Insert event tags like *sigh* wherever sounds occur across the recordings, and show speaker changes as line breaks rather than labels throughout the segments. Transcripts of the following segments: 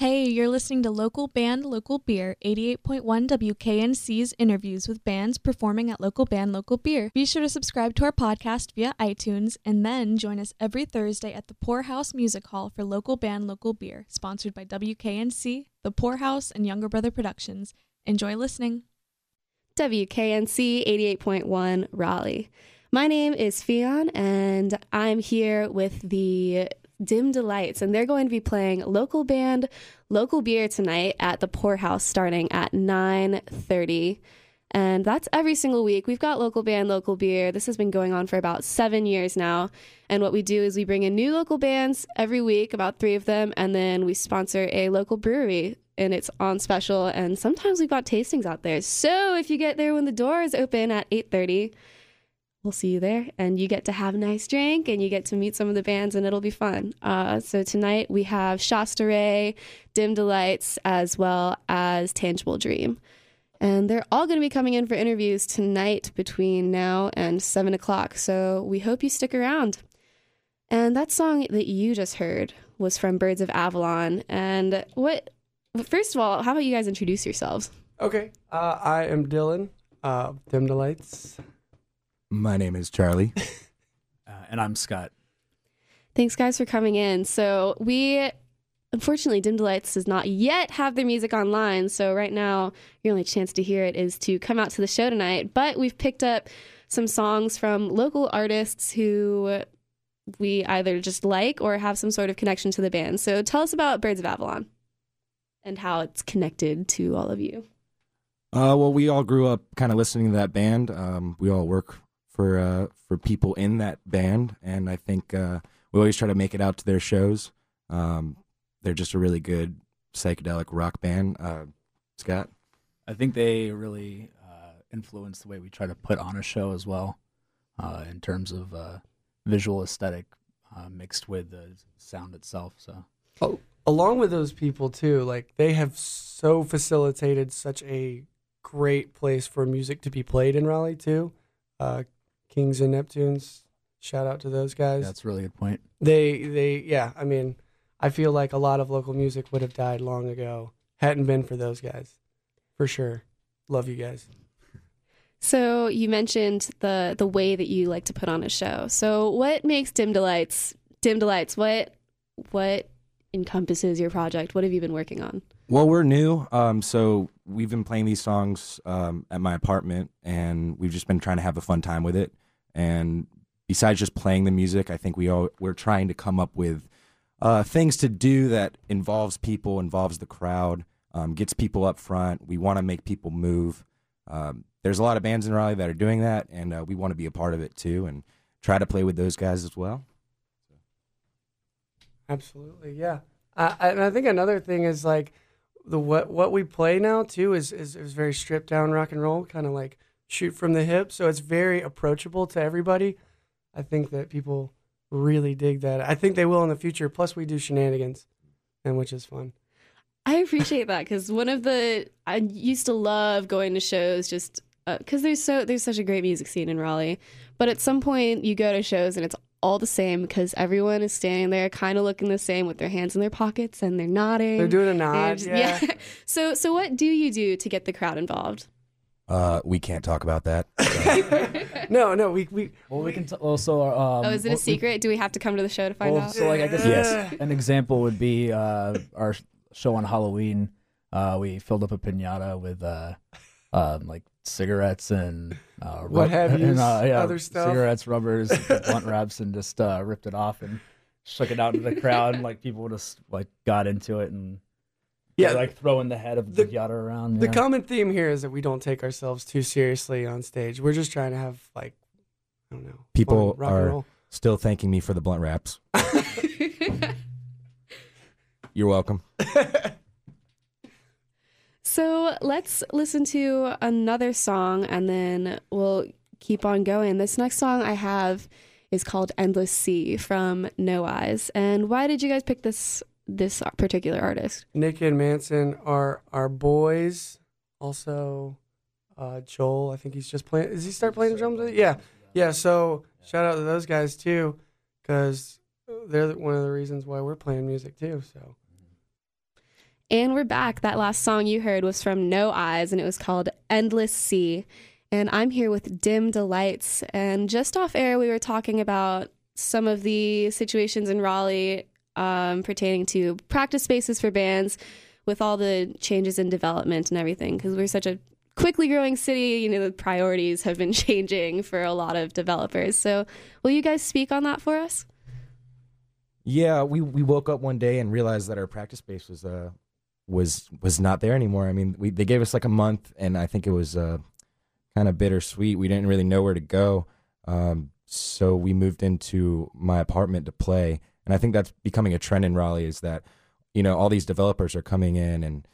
Hey, you're listening to Local Band, Local Beer, 88.1 WKNC's interviews with bands performing at Local Band, Local Beer. Be sure to subscribe to our podcast via iTunes and then join us every Thursday at the Pour House Music Hall for Local Band, Local Beer, sponsored by WKNC, the Pour House, and Younger Brother Productions. Enjoy listening.
WKNC 88.1 Raleigh. My name is Fionn, and I'm here with the Dim Delights, and they're going to be playing local band, local beer tonight at the Pour House, starting at 9:30. And that's every single week. We've got local band, local beer. This has been going on for about seven years now. And what we do is we bring in new local bands every week, about three of them, and then we sponsor a local brewery and it's on special. And sometimes we've got tastings out there. So if you get there when the doors open at 8:30, we'll see you there and you get to have a nice drink and you get to meet some of the bands and it'll be fun uh, so tonight we have shasta ray dim delights as well as tangible dream and they're all going to be coming in for interviews tonight between now and 7 o'clock so we hope you stick around and that song that you just heard was from birds of avalon and what first of all how about you guys introduce yourselves
Okay. Uh, I am Dylan. Uh, Dim Delights.
My name is Charlie. *laughs*
Uh, and I'm Scott.
Thanks, guys, for coming in. So, we unfortunately, Dim Delights does not yet have their music online. So, right now, your only chance to hear it is to come out to the show tonight. But we've picked up some songs from local artists who we either just like or have some sort of connection to the band. So, tell us about Birds of Avalon and how it's connected to all of you.
Uh, well, we all grew up kind of listening to that band. Um, we all work for uh, for people in that band, and I think uh, we always try to make it out to their shows. Um, they're just a really good psychedelic rock band. Uh, Scott,
I think they really uh, influence the way we try to put on a show as well, uh, in terms of uh, visual aesthetic uh, mixed with the sound itself. So
Oh, along with those people too, like they have so facilitated such a great place for music to be played in Raleigh too. Uh, Kings and Neptunes. Shout out to those guys.
that's a really good point.
they they yeah. I mean, I feel like a lot of local music would have died long ago hadn't been for those guys, for sure. Love you guys.
So you mentioned the the way that you like to put on a show. So what makes Dim Delights Dim Delights? What what encompasses your project? What have you been working on?
Well, we're new, um, so we've been playing these songs um, at my apartment, and we've just been trying to have a fun time with it. And besides just playing the music, I think we all we're trying to come up with uh, things to do that involves people, involves the crowd, um, gets people up front. We want to make people move. Um, there's a lot of bands in Raleigh that are doing that, and uh, we want to be a part of it too, and try to play with those guys as well.
Absolutely, yeah. And I think another thing is like the what what we play now too is is, is very stripped down rock and roll, kind of like shoot from the hip. So it's very approachable to everybody. I think that people really dig that. I think they will in the future. Plus, we do shenanigans, and which is fun.
I appreciate that because one of the I used to love going to shows just uh, because there's so there's such a great music scene in Raleigh, but at some point you go to shows and it's all the same because everyone is standing there kind of looking the same with their hands in their pockets and they're nodding.
They're doing a nod.
just-
yeah. *laughs*
so so what do you do to get the crowd involved?
Uh, we can't talk about that. *laughs*
no, no, we we
Well, we can t- also. Um,
oh, is it a
well, we-
secret? Do we have to come to the show to find
Well,
out?
so like I guess
Yes.
an example would be uh, our show on Halloween. Uh, we filled up a pinata with uh, um, like cigarettes and uh,
What have *laughs*
and, uh, yeah,
other stuff.
cigarettes, rubbers, *laughs* blunt wraps, and just uh, ripped it off and shook it out into the crowd. And like people just like got into it and
yeah.
like throwing the head of the,
The-
pinata around.
the
yeah.
common theme here is that we don't take ourselves too seriously on stage. We're just trying to have like I don't know.
People
fun rock and
are-
roll.
Still thanking me for the blunt wraps. *laughs* You're welcome.
So let's listen to another song and then we'll keep on going. This next song I have is called Endless Sea from No Eyes. And why did you guys pick this this particular artist?
Nick and Manson are our boys. Also, uh, Joel. I think he's just playing. Does he start playing drums? Yeah, yeah. So shout out to those guys too, because they're one of the reasons why we're playing music too. So
And we're back. That last song you heard was from No Eyes and it was called Endless Sea. And I'm here with Dim Delights. And just off air, we were talking about some of the situations in Raleigh um, pertaining to practice spaces for bands with all the changes in development and everything. Because we're such a quickly growing city, you know, the priorities have been *laughs* changing for a lot of developers. So, will you guys speak on that for us?
Yeah, we, we woke up one day and realized that our practice space was uh was was not there anymore. I mean, we they gave us like a month, and I think it was uh kind of bittersweet. We didn't really know where to go, um, so we moved into my apartment to play. And I think that's becoming a trend in Raleigh is that you know all these developers are coming in and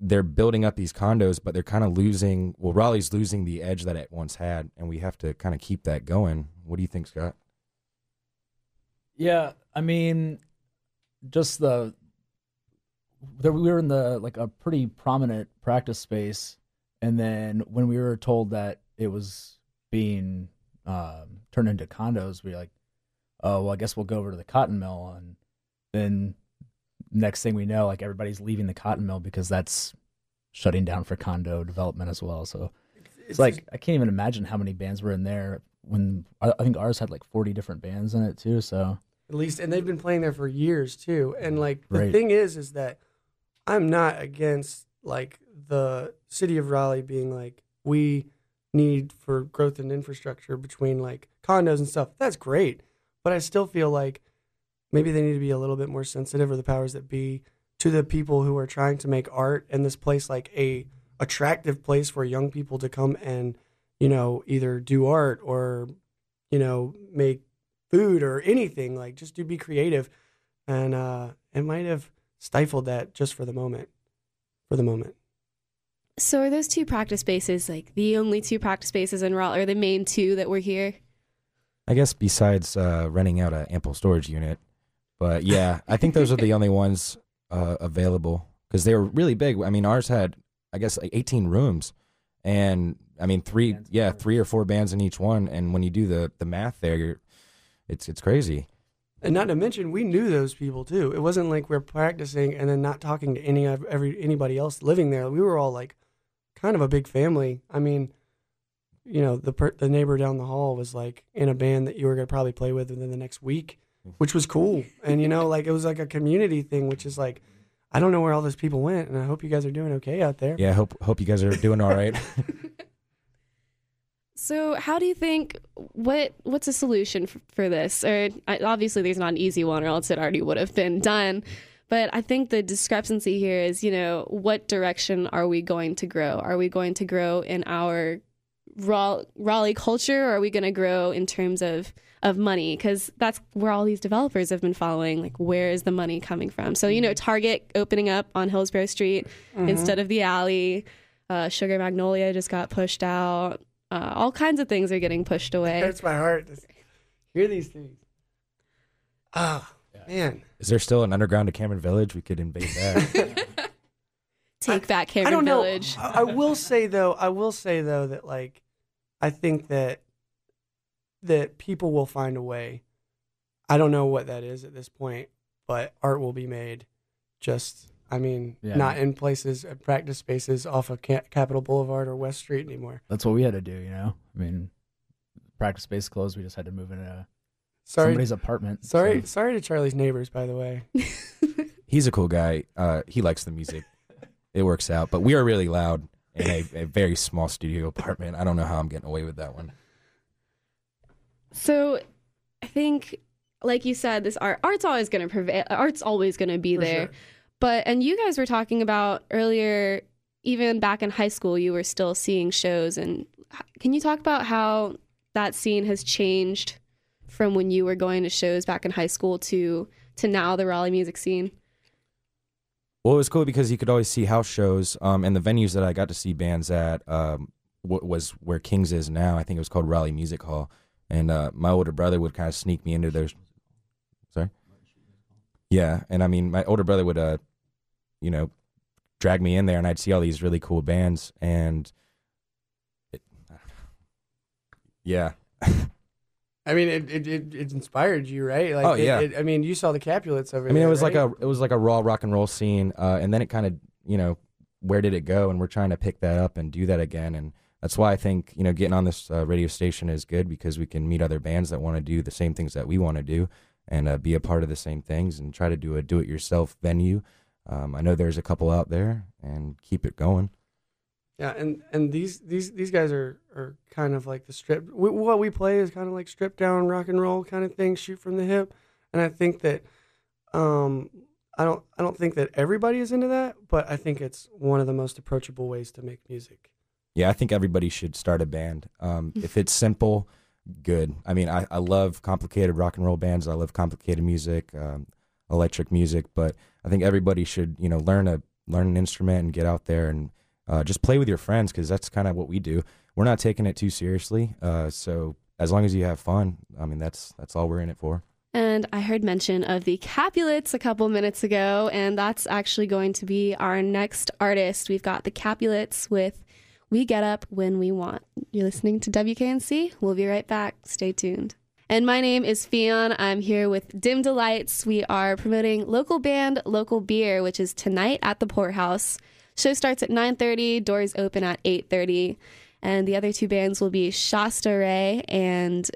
they're building up these condos, but they're kind of losing. Well, Raleigh's losing the edge that it once had, and we have to kind of keep that going. What do you think, Scott?
Yeah, I mean, just the there we were in the like a pretty prominent practice space, and then when we were told that it was being um, turned into condos, we were like, oh well, I guess we'll go over to the cotton mill, and then next thing we know, like everybody's leaving the cotton mill because that's shutting down for condo development as well. So it's, like I can't even imagine how many bands were in there when I I think ours had like 40 different bands in it too. So
at least and they've been playing there for years too and like the
Right.
thing is is that i'm not against like the city of raleigh being like we need for growth and infrastructure between like condos and stuff. That's great but i still feel like maybe they need to be a little bit more sensitive or the powers that be to the people who are trying to make art and this place like a attractive place for young people to come and you know either do art or you know make food or anything like just to be creative. And uh it might have stifled that just for the moment for the moment
So, are those two practice spaces like the only two practice spaces in Raleigh, or the main two that were here?
I guess besides uh, renting out an ample storage unit, but yeah, I think those are the *laughs* only ones uh, available because they were really big. I mean, ours had I guess like 18 rooms, and I mean three, yeah, three or four bands in each one. And when you do the the math there, you're, it's it's crazy.
And not to mention we knew those people too. It wasn't like we're practicing and then not talking to any of every anybody else living there. We were all like kind of a big family. I mean you know the per, the neighbor down the hall was like in a band that you were going to probably play with within the next week mm-hmm. which was cool. And you know *laughs* like it was like a community thing which is like i don't know where all those people went and i hope you guys are doing okay out there.
Yeah, hope hope you guys are doing all right. *laughs*
So, how do you think what what's a solution for, for this? Or I- obviously, there's not an easy one, or else it already would have been done. But I think the discrepancy here is, you know, what direction are we going to grow? Are we going to grow in our Raleigh culture, or are we going to grow in terms of of money? Because that's where all these developers have been following. Like, where is the money coming from? So, you know, Target opening up on Hillsborough Street instead of the alley. Uh, Sugar Magnolia just got pushed out. Uh, all kinds of things are getting pushed
it *laughs*
away.
hurts my heart to hear these things ah man
Is there still an underground to Cameron Village? We could invade that. *laughs*
Take back
I
Cameron
don't know.
Village.
I, I will say though, I will say though that like, I think that that people will find a way. I don't know what that is at this point, but art will be made. Just, I mean,
Yeah.
not in places, uh, practice spaces off of Capitol Boulevard or West Street anymore.
that's what we had to do. You know, I mean, practice space closed. We just had to move into
Sorry,
somebody's apartment.
sorry,
so-
sorry to Charlie's neighbors, by the way. *laughs*
He's a cool guy. Uh, he likes the music. *laughs* It works out, but we are really loud in a, a very small studio apartment. I don't know how I'm getting away with that one.
So, I think, like you said, this art art's always going to prevail. Art's always going to be
For
there.
sure.
But and you guys were talking about earlier, even back in high school, you were still seeing shows. And can you talk about how that scene has changed from when you were going to shows back in high school to to now the Raleigh music scene?
Well, it was cool because you could always see house shows, um, and the venues that I got to see bands at um, was where Kings is now. I think it was called Raleigh Music Hall, and uh, my older brother would kind of sneak me into those. Yeah, and I mean, my older brother would, uh, you know, drag me in there, and I'd see all these really cool bands, and it, *sighs* yeah,
I mean, it, it, it, it inspired you, right? Like,
Oh,
it-
yeah.
it- I mean, you saw the Capulets over
I mean,
there.
it was like a it was like a raw rock and roll scene, uh, and then it kind of you know where did it go? And we're trying to pick that up and do that again, and that's why I think you know getting on this uh, radio station is good because we can meet other bands that want to do the same things that we want to do and uh, be a part of the same things and try to do a do-it-yourself venue. Um, I know there's a couple out there, and keep it going.
Yeah, and and these these these guys are are kind of like the strip. We, what we play is kind of like stripped down rock and roll kind of thing, shoot from the hip. And I think that, um, I don't I don't think that everybody is into that, but I think it's one of the most approachable ways to make music.
Yeah, I think everybody should start a band. Um, if it's simple, good. I mean, I, I love complicated rock and roll bands. I love complicated music, um, electric music. But I think everybody should, you know, learn a learn an instrument and get out there and uh, just play with your friends because that's kind of what we do. We're not taking it too seriously. Uh, so as long as you have fun, I mean, that's that's all we're in it for.
And I heard mention of the Capulets a couple minutes ago, and that's actually going to be our next artist. We've got the Capulets with We Get Up When We Want. You're listening to WKNC. We'll be right back. Stay tuned. And my name is Fion. I'm here with Dim Delights. We are promoting local band, local beer, which is tonight at the Pour House. Show starts at 9:30, doors open at 8:30. And the other two bands will be Shasta Ray and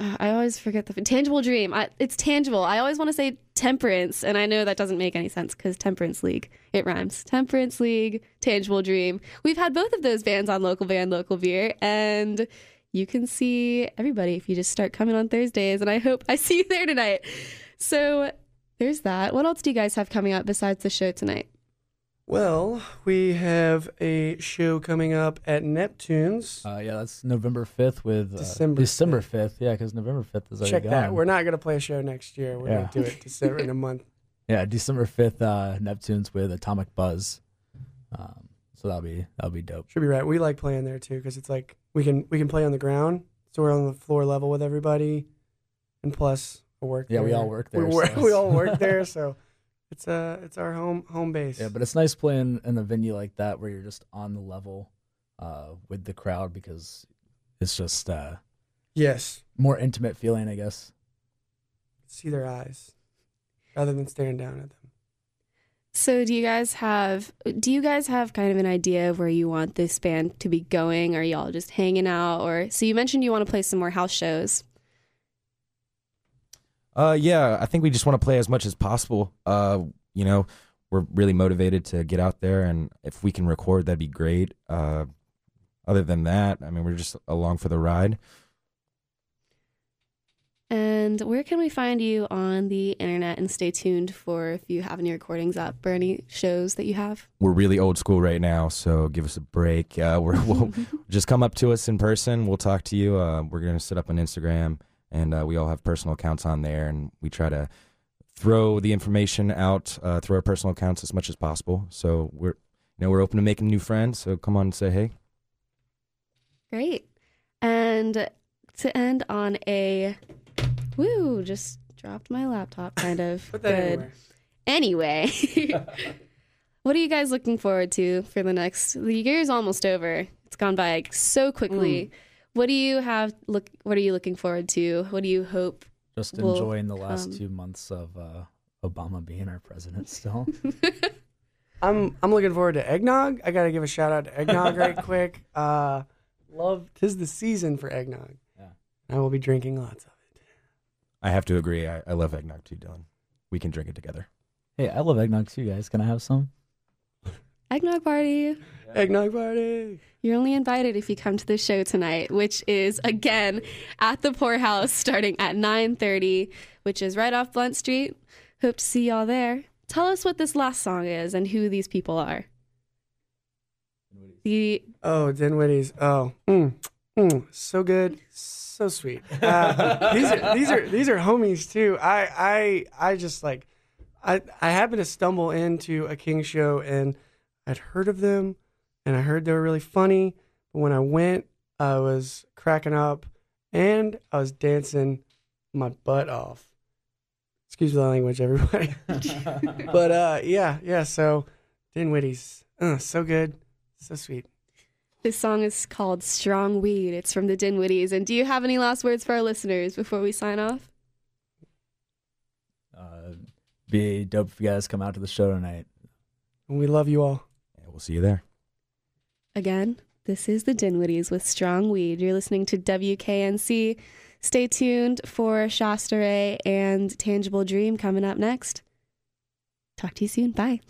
Uh, I always forget the Tangible Dream. I, it's tangible. I always want to say Temperance, and I know that doesn't make any sense because Temperance League it rhymes. Temperance League, Tangible Dream. We've had both of those bands on Local Band, Local Beer, and you can see everybody if you just start coming on Thursdays. And I hope I *laughs* see you there tonight. So there's that. What else do you guys have coming up besides the show tonight?
Well, we have a show coming up at Neptune's.
Uh, yeah, that's November fifth with uh,
December
December fifth. Yeah, because November fifth is already
Check
gone.
that. We're not gonna play a show next year. We're
Yeah.
gonna do it *laughs* December in a month.
Yeah, December fifth, uh, Neptune's with Atomic Buzz. Um, so that'll be that'll be dope.
Should be right. We like playing there too because it's like we can we can play on the ground, so we're on the floor level with everybody, and plus I work.
Yeah, we all work
We,
there,
work,
so *laughs*
we all work *laughs* there, so it's uh it's our home home base.
Yeah, but it's nice playing in a venue like that where you're just on the level uh, with the crowd because it's just uh,
yes,
more intimate feeling, I guess.
see their eyes rather than staring down at them.
So do you guys have do you guys have kind of an idea of where you want this band to be going? Are y'all just hanging out or so you mentioned you want to play some more house shows.
Uh, yeah, I think we just want to play as much as possible. Uh, you know, we're really motivated to get out there, and if we can record, that'd be great. Uh, other than that, I mean, we're just along for the ride.
And where can we find you on the internet and stay tuned for if you have any recordings up or any shows that you have?
We're really old school right now, so give us a break. Uh, we're, *laughs* we'll *laughs* just come up to us in person. We'll talk to you. Uh, we're gonna set up on Instagram, and uh, we all have personal accounts on there, and we try to throw the information out uh, through our personal accounts as much as possible. So we're, you know, we're open to making new friends. So come on and say hey.
Great. And to end on a woo, just dropped my laptop kind of. *laughs*
Put that
Good.
anywhere.
Anyway, *laughs* what are you guys looking forward to for the next? The year's almost over. It's gone by like, so quickly.
Mm.
What do you have? Look, what are you looking forward to? What do you hope?
Just
Will
enjoying the last
come.
two months of uh, Obama being our president still. *laughs* *laughs*
I'm I'm looking forward to eggnog. I gotta give a shout out to eggnog right *laughs* quick. Uh, love tis the season for eggnog.
Yeah.
I will be drinking lots of it.
I have to agree. I, I love eggnog too, Dylan. We can drink it together.
hey, I love eggnog too, guys. Can I have some?
Eggnog party.
Eggnog party.
You're only invited if you come to the show tonight, which is again at the Pour House starting at 9:30, which is right off Blount Street. Hope to see y'all there. Tell us what this last song is and who these people are. The
Oh, Dinwiddie's. Oh, mm, mm, so good, so sweet. Uh, *laughs* these are these are these are homies too. I I I just like I I happened to stumble into a King show and I'd heard of them and I heard they were really funny. But when I went, I was cracking up and I was dancing my butt off. Excuse the language, everybody. *laughs* but uh, yeah, yeah. So Dinwiddie's, uh, so good, so sweet.
This song is called Strong Weed. It's from the Dinwiddies. And do you have any last words for our listeners before we sign off?
Uh, be dope if you guys come out to the show tonight.
We love you all.
Yeah, we'll see you there.
Again, this is the Dinwiddies with Strong Weed. You're listening to WKNC. Stay tuned for Shasta Ray and Tangible Dream coming up next. Talk to you soon. Bye.